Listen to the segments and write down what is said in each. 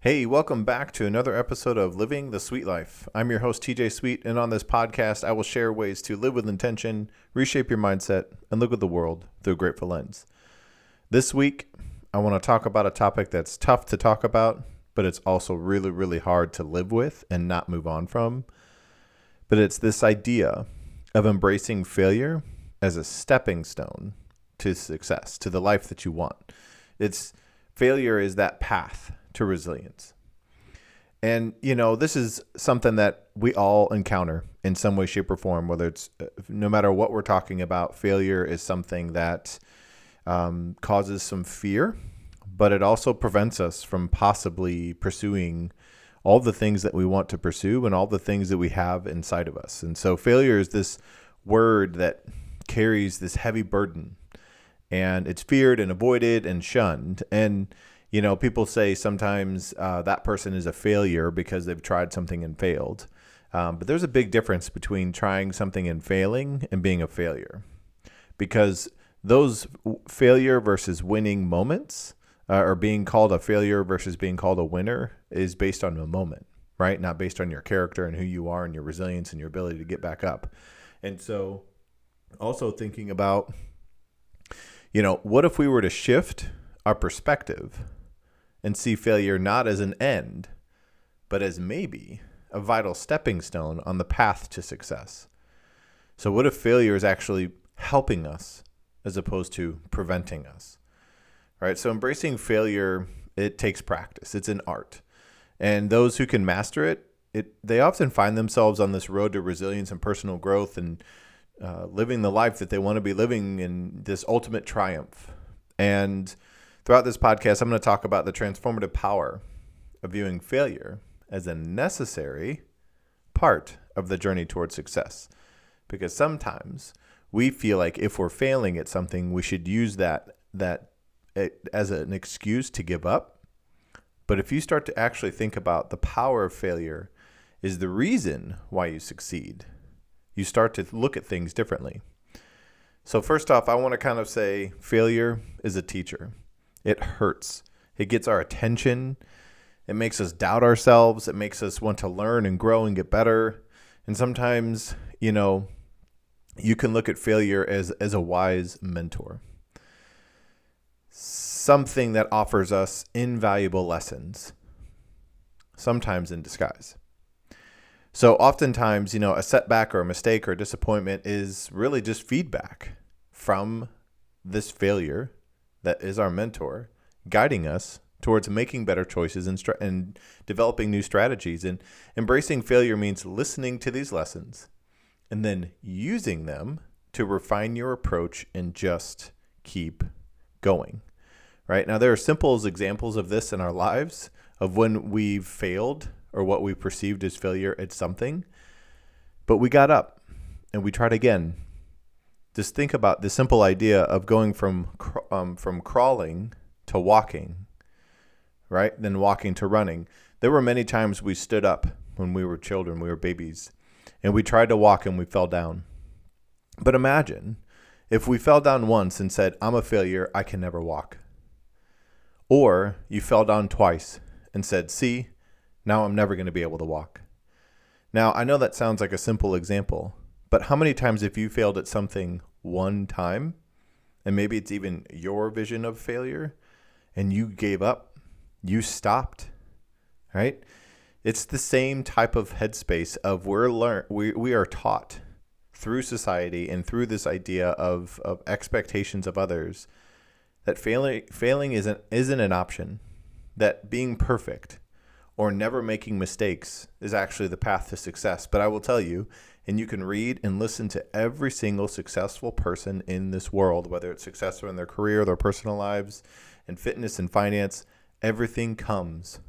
Hey, welcome back to another episode of Living the Sweet Life. I'm your host, TJ Sweet, and on this podcast, I will share ways to live with intention, reshape your mindset, and look at the world through a grateful lens. This week, I want to talk about a topic that's tough to talk about, but it's also really, really hard to live with and not move on from. But it's this idea of embracing failure as a stepping stone to success, to the life that you want. It's failure is that path to resilience. And, you know, this is something that we all encounter in some way, shape, or form, whether it's uh, no matter what we're talking about, failure is something that um, causes some fear, but it also prevents us from possibly pursuing all the things that we want to pursue and all the things that we have inside of us. And so failure is this word that carries this heavy burden and it's feared and avoided and shunned. And, you know, people say sometimes uh, that person is a failure because they've tried something and failed. Um, but there's a big difference between trying something and failing and being a failure because those failure versus winning moments uh, or being called a failure versus being called a winner is based on a moment, right? Not based on your character and who you are and your resilience and your ability to get back up. And so, also thinking about, you know, what if we were to shift our perspective and see failure not as an end, but as maybe a vital stepping stone on the path to success? So, what if failure is actually helping us as opposed to preventing us? Right? So, embracing failure, it takes practice, it's an art. And those who can master it, it they often find themselves on this road to resilience and personal growth and uh, living the life that they want to be living in this ultimate triumph. And throughout this podcast, I'm going to talk about the transformative power of viewing failure as a necessary part of the journey towards success. Because sometimes we feel like if we're failing at something, we should use that that eh, as an excuse to give up. But if you start to actually think about the power of failure is the reason why you succeed, you start to look at things differently. So, first off, I want to kind of say failure is a teacher. It hurts, it gets our attention, it makes us doubt ourselves, it makes us want to learn and grow and get better. And sometimes, you know, you can look at failure as, as a wise mentor, something that offers us invaluable lessons, sometimes in disguise. So oftentimes, you know, a setback or a mistake or a disappointment is really just feedback from this failure that is our mentor guiding us towards making better choices and, stra- and developing new strategies. And embracing failure means listening to these lessons and then using them to refine your approach and just keep going. Right now, there are simple examples of this in our lives of when we've failed or what we perceived as failure at something, but we got up and we tried again. Just think about the simple idea of going from um, from crawling to walking, right? Then walking to running. There were many times we stood up when we were children, we were babies, and we tried to walk and we fell down. But imagine if we fell down once and said, I'm a failure, I can never walk. Or you fell down twice and said, See, now I'm never going to be able to walk. Now, I know that sounds like a simple example, but how many times have you failed at something one time, and maybe it's even your vision of failure, and you gave up, you stopped, right? It's the same type of headspace of we're learn we, we are taught through society and through this idea of, of expectations of others that failing failing isn't isn't an option that being perfect or never making mistakes is actually the path to success. But I will tell you, and you can read and listen to every single successful person in this world, whether it's successful in their career, their personal lives, in fitness and finance, everything comes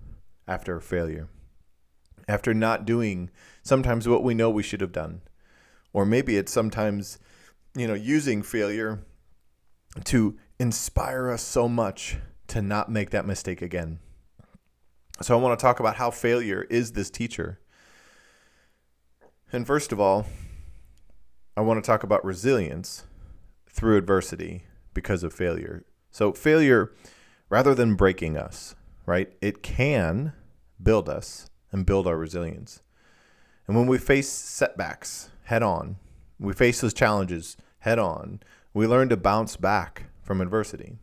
after a failure. After not doing sometimes what we know we should have done. Or maybe it's sometimes, you know, using failure to inspire us so much to not make that mistake again. So I want to talk about how failure is this teacher. And first of all, I want to talk about resilience through adversity because of failure. So failure rather than breaking us, right? It can build us and build our resilience. And when we face setbacks head on, we face those challenges head on, we learn to bounce back from adversity.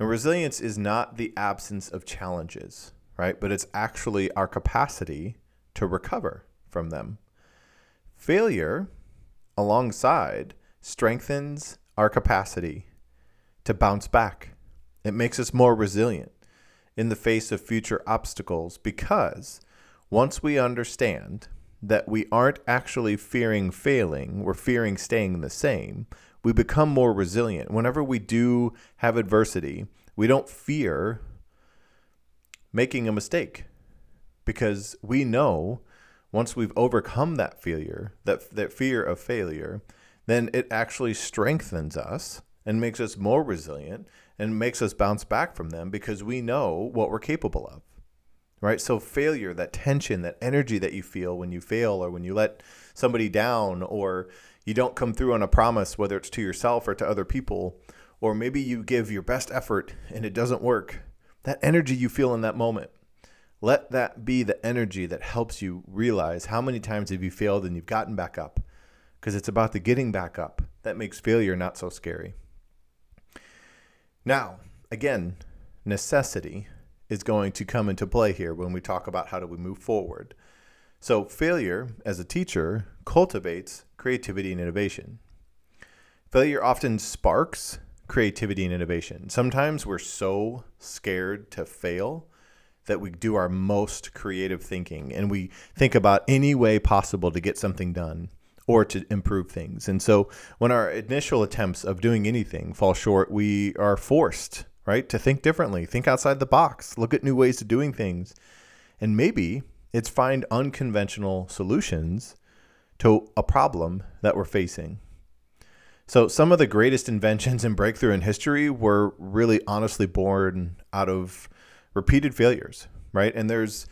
And resilience is not the absence of challenges, right? But it's actually our capacity to recover from them. Failure, alongside, strengthens our capacity to bounce back. It makes us more resilient in the face of future obstacles because once we understand that we aren't actually fearing failing, we're fearing staying the same, we become more resilient. Whenever we do have adversity, we don't fear making a mistake because we know once we've overcome that failure, that, that fear of failure, then it actually strengthens us and makes us more resilient and makes us bounce back from them because we know what we're capable of. Right? So, failure, that tension, that energy that you feel when you fail or when you let somebody down or you don't come through on a promise, whether it's to yourself or to other people, or maybe you give your best effort and it doesn't work, that energy you feel in that moment, let that be the energy that helps you realize how many times have you failed and you've gotten back up. Because it's about the getting back up that makes failure not so scary. Now, again, necessity is going to come into play here when we talk about how do we move forward. So, failure as a teacher cultivates creativity and innovation. Failure often sparks creativity and innovation. Sometimes we're so scared to fail that we do our most creative thinking and we think about any way possible to get something done or to improve things. And so when our initial attempts of doing anything fall short, we are forced, right, to think differently, think outside the box, look at new ways of doing things. And maybe it's find unconventional solutions to a problem that we're facing. So some of the greatest inventions and breakthrough in history were really honestly born out of repeated failures, right? And there's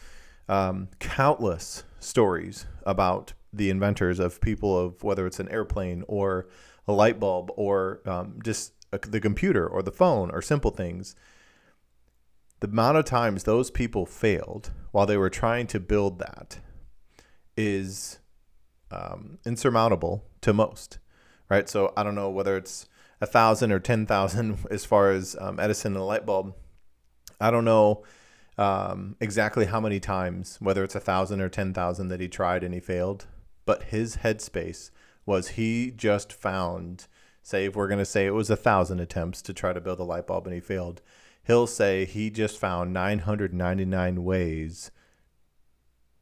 um, countless stories about the inventors of people of whether it's an airplane or a light bulb or um, just a, the computer or the phone or simple things. The amount of times those people failed while they were trying to build that is um, insurmountable to most, right? So I don't know whether it's a thousand or ten thousand as far as um, Edison and the light bulb. I don't know um, exactly how many times, whether it's a thousand or ten thousand that he tried and he failed but his headspace was he just found say if we're going to say it was a thousand attempts to try to build a light bulb and he failed he'll say he just found 999 ways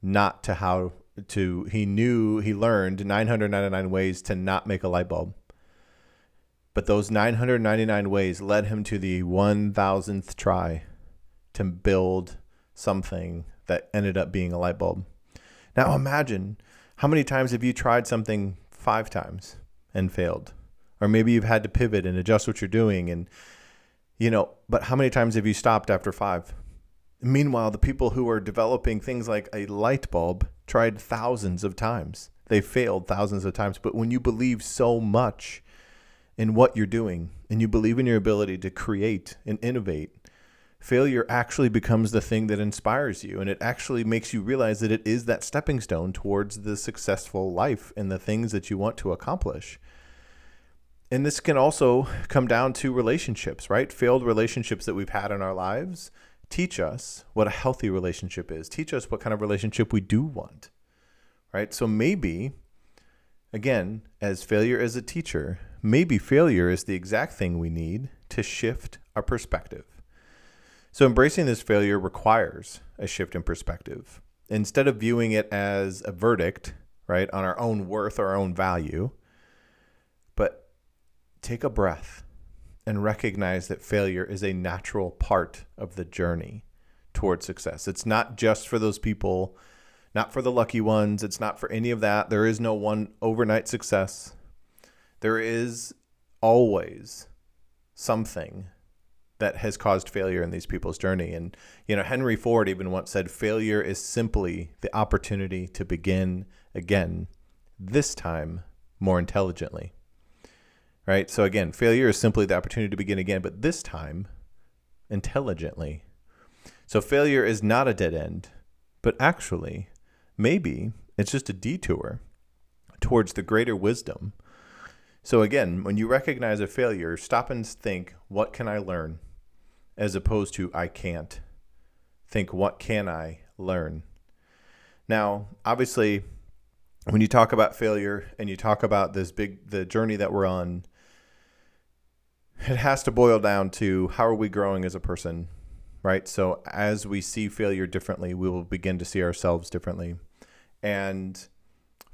not to how to he knew he learned 999 ways to not make a light bulb. But those 999 ways led him to the 1000th try to build something that ended up being a light bulb now imagine how many times have you tried something five times and failed? Or maybe you've had to pivot and adjust what you're doing and you know, but how many times have you stopped after 5? Meanwhile, the people who are developing things like a light bulb tried thousands of times. They failed thousands of times, but when you believe so much in what you're doing and you believe in your ability to create and innovate failure actually becomes the thing that inspires you and it actually makes you realize that it is that stepping stone towards the successful life and the things that you want to accomplish. And this can also come down to relationships, right? Failed relationships that we've had in our lives teach us what a healthy relationship is, teach us what kind of relationship we do want, right? So maybe, again, as failure as a teacher, maybe failure is the exact thing we need to shift our perspective so embracing this failure requires a shift in perspective. Instead of viewing it as a verdict, right, on our own worth or our own value, but take a breath and recognize that failure is a natural part of the journey towards success. It's not just for those people, not for the lucky ones, it's not for any of that. There is no one overnight success. There is always something that has caused failure in these people's journey. And, you know, Henry Ford even once said, failure is simply the opportunity to begin again, this time more intelligently. Right? So, again, failure is simply the opportunity to begin again, but this time intelligently. So, failure is not a dead end. but actually, maybe it's just a detour towards the greater wisdom. So, again, when you recognize a failure, stop and think, what can I learn? As opposed to, I can't. Think, what can I learn? Now, obviously, when you talk about failure and you talk about this big, the journey that we're on, it has to boil down to how are we growing as a person, right? So, as we see failure differently, we will begin to see ourselves differently. And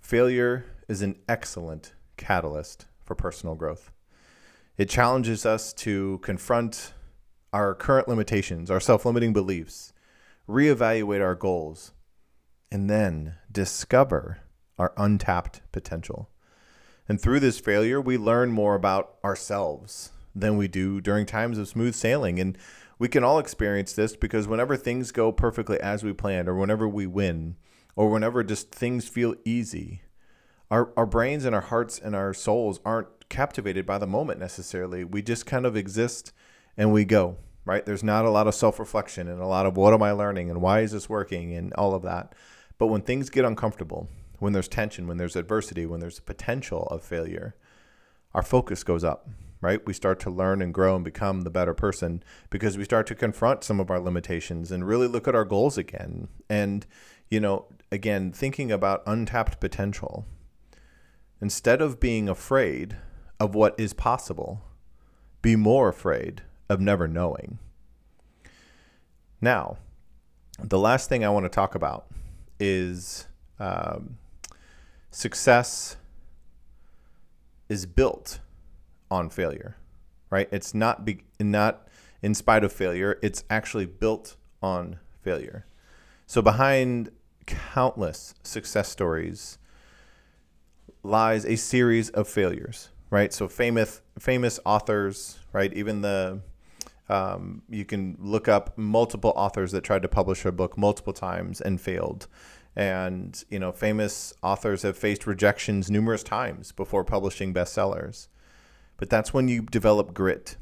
failure is an excellent catalyst for personal growth. It challenges us to confront our current limitations, our self limiting beliefs, reevaluate our goals, and then discover our untapped potential. And through this failure, we learn more about ourselves than we do during times of smooth sailing. And we can all experience this because whenever things go perfectly as we planned, or whenever we win, or whenever just things feel easy, our, our brains and our hearts and our souls aren't captivated by the moment necessarily. We just kind of exist and we go, right? There's not a lot of self reflection and a lot of what am I learning and why is this working and all of that. But when things get uncomfortable, when there's tension, when there's adversity, when there's a potential of failure, our focus goes up, right? We start to learn and grow and become the better person because we start to confront some of our limitations and really look at our goals again. And, you know, again, thinking about untapped potential Instead of being afraid of what is possible, be more afraid of never knowing. Now, the last thing I want to talk about is um, success is built on failure, right? It's not be, not in spite of failure. It's actually built on failure. So behind countless success stories lies a series of failures, right? So famous famous authors, right? Even the um, you can look up multiple authors that tried to publish a book multiple times and failed. And you know, famous authors have faced rejections numerous times before publishing bestsellers. But that's when you develop grit.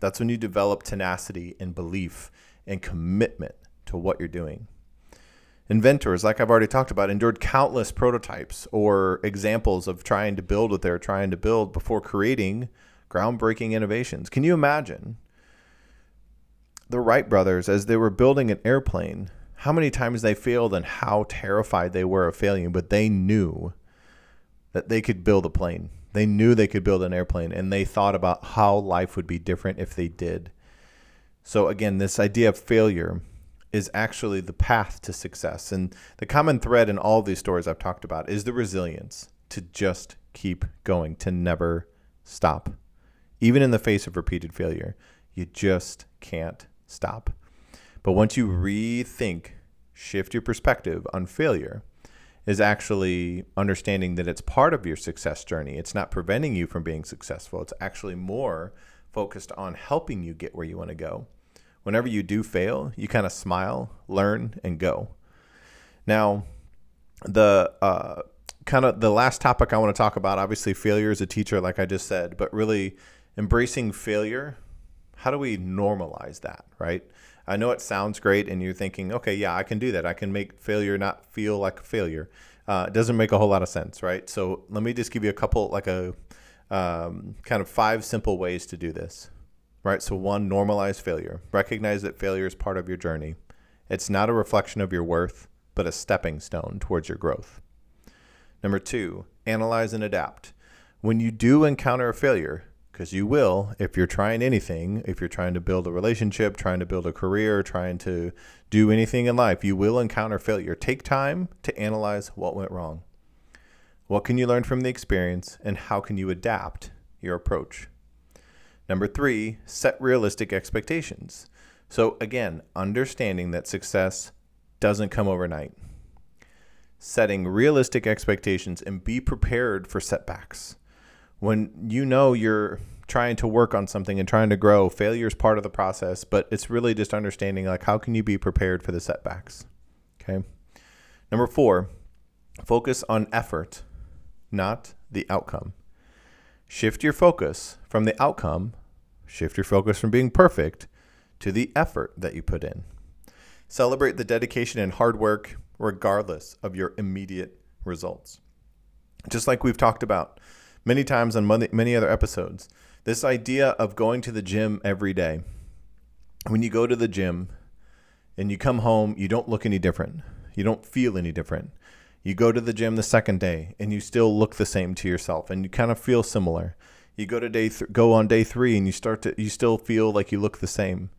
That's when you develop tenacity and belief and commitment to what you're doing. Inventors, like I've already talked about, endured countless prototypes or examples of trying to build what they're trying to build before creating groundbreaking innovations. Can you imagine the Wright brothers as they were building an airplane? How many times they failed and how terrified they were of failing, but they knew that they could build a plane. They knew they could build an airplane and they thought about how life would be different if they did. So, again, this idea of failure is actually the path to success. And the common thread in all these stories I've talked about is the resilience to just keep going, to never stop. Even in the face of repeated failure, you just can't stop. But once you rethink, shift your perspective on failure, is actually understanding that it's part of your success journey. It's not preventing you from being successful. It's actually more focused on helping you get where you want to go whenever you do fail, you kind of smile, learn, and go. Now, the uh, kind of the last topic I want to talk about, obviously, failure as a teacher, like I just said, but really embracing failure. How do we normalize that, right? I know it sounds great, and you're thinking, okay, yeah, I can do that. I can make failure not feel like a failure. Uh, it doesn't make a whole lot of sense, right? So let me just give you a couple, like a um, kind of five simple ways to do this right? So, one, normalize failure. Recognize that failure is part of your journey. It's not a reflection of your worth, but a stepping stone towards your growth. Number two, analyze and adapt. When you do encounter a failure, because you will, if you're trying anything, if you're trying to build a relationship, trying to build a career, trying to do anything in life, you will encounter failure. Take time to analyze what went wrong. What can you learn from the experience, and how can you adapt your approach? Number three, set realistic expectations. So, again, understanding that success doesn't come overnight. Setting realistic expectations and be prepared for setbacks. When you know you're trying to work on something and trying to grow, failure is part of the process, but it's really just understanding like how can you be prepared for the setbacks. Okay. Number four, focus on effort, not the outcome. Shift your focus from the outcome Shift your focus from being perfect to the effort that you put in. Celebrate the dedication and hard work regardless of your immediate results. Just like we've talked about many times on many other episodes, this idea of going to the gym every day. When you go to the gym and you come home, you don't look any different. You don't feel any different. You go to the gym the second day and you still look the same to yourself and you kind of feel similar. You go to day th- go on day 3 and you start to you still feel like you look the same.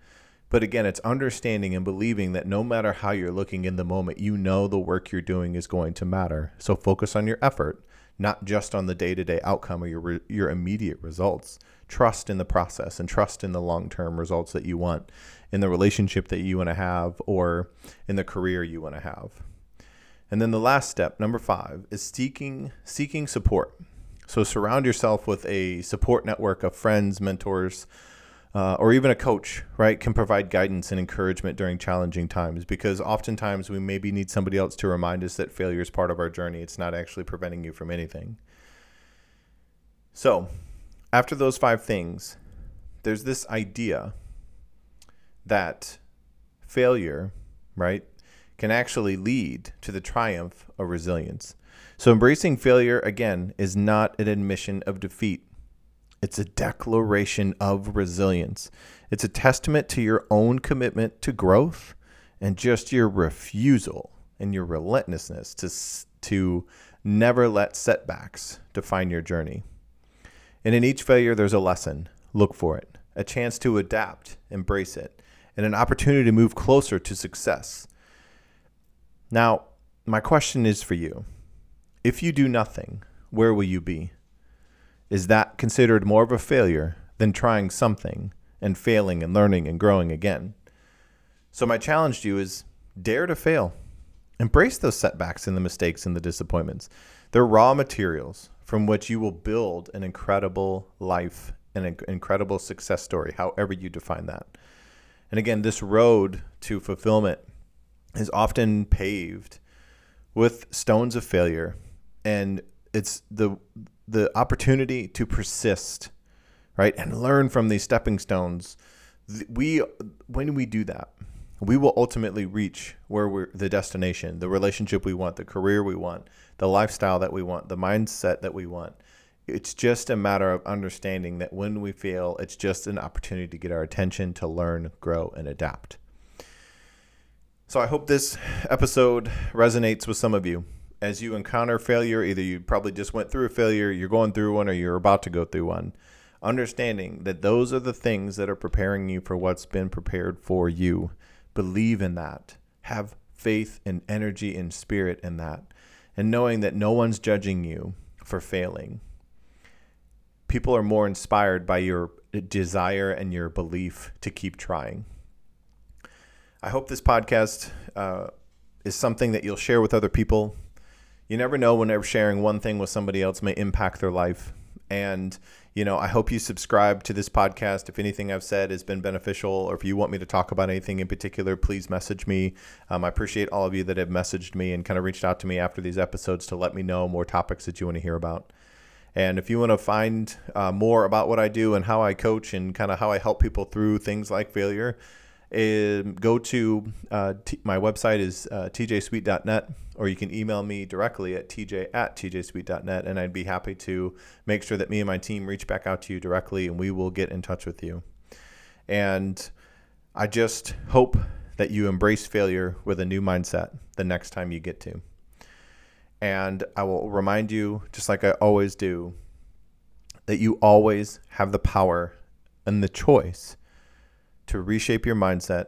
But again, it's understanding and believing that no matter how you're looking in the moment, you know the work you're doing is going to matter. So focus on your effort, not just on the day-to-day outcome or your re- your immediate results. Trust in the process and trust in the long-term results that you want in the relationship that you want to have or in the career you want to have. And then the last step, number 5, is seeking seeking support. So surround yourself with a support network of friends, mentors, uh, or even a coach, right, can provide guidance and encouragement during challenging times because oftentimes we maybe need somebody else to remind us that failure is part of our journey. It's not actually preventing you from anything. So, after those five things, there's this idea that failure, right, can actually lead to the triumph of resilience. So, embracing failure, again, is not an admission of defeat. It's a declaration of resilience. It's a testament to your own commitment to growth and just your refusal and your relentlessness to, to never let setbacks define your journey. And in each failure, there's a lesson. Look for it, a chance to adapt, embrace it, and an opportunity to move closer to success. Now, my question is for you if you do nothing, where will you be? Is that considered more of a failure than trying something and failing and learning and growing again? So, my challenge to you is dare to fail. Embrace those setbacks and the mistakes and the disappointments. They're raw materials from which you will build an incredible life and an incredible success story, however you define that. And again, this road to fulfillment is often paved with stones of failure. And it's the the opportunity to persist, right, and learn from these stepping stones. We when we do that, we will ultimately reach where we're the destination, the relationship we want, the career we want, the lifestyle that we want, the mindset that we want. It's just a matter of understanding that when we fail, it's just an opportunity to get our attention to learn, grow, and adapt. So I hope this episode resonates with some of you as you encounter failure, either you probably just went through a failure, you're going through one, or you're about to go through one, understanding that those are the things that are preparing you for what's been prepared for you. Believe in that. Have faith and energy and spirit in that. And knowing that no one's judging you for failing. People are more inspired by your desire and your belief to keep trying. I hope this podcast uh, is something that you'll share with other people you never know whenever sharing one thing with somebody else may impact their life. And, you know, I hope you subscribe to this podcast. If anything I've said has been beneficial, or if you want me to talk about anything in particular, please message me. Um, I appreciate all of you that have messaged me and kind of reached out to me after these episodes to let me know more topics that you want to hear about. And if you want to find uh, more about what I do and how I coach and kind of how I help people through things like failure, um, go to uh, t- my website is uh, tjsweet.net or you can email me directly at tj at tjsweet.net and i'd be happy to make sure that me and my team reach back out to you directly and we will get in touch with you. And i just hope that you embrace failure with a new mindset the next time you get to. And i will remind you just like i always do that you always have the power and the choice to reshape your mindset,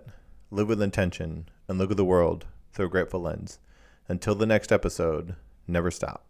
live with intention, and look at the world through a grateful lens. Until the next episode, never stop.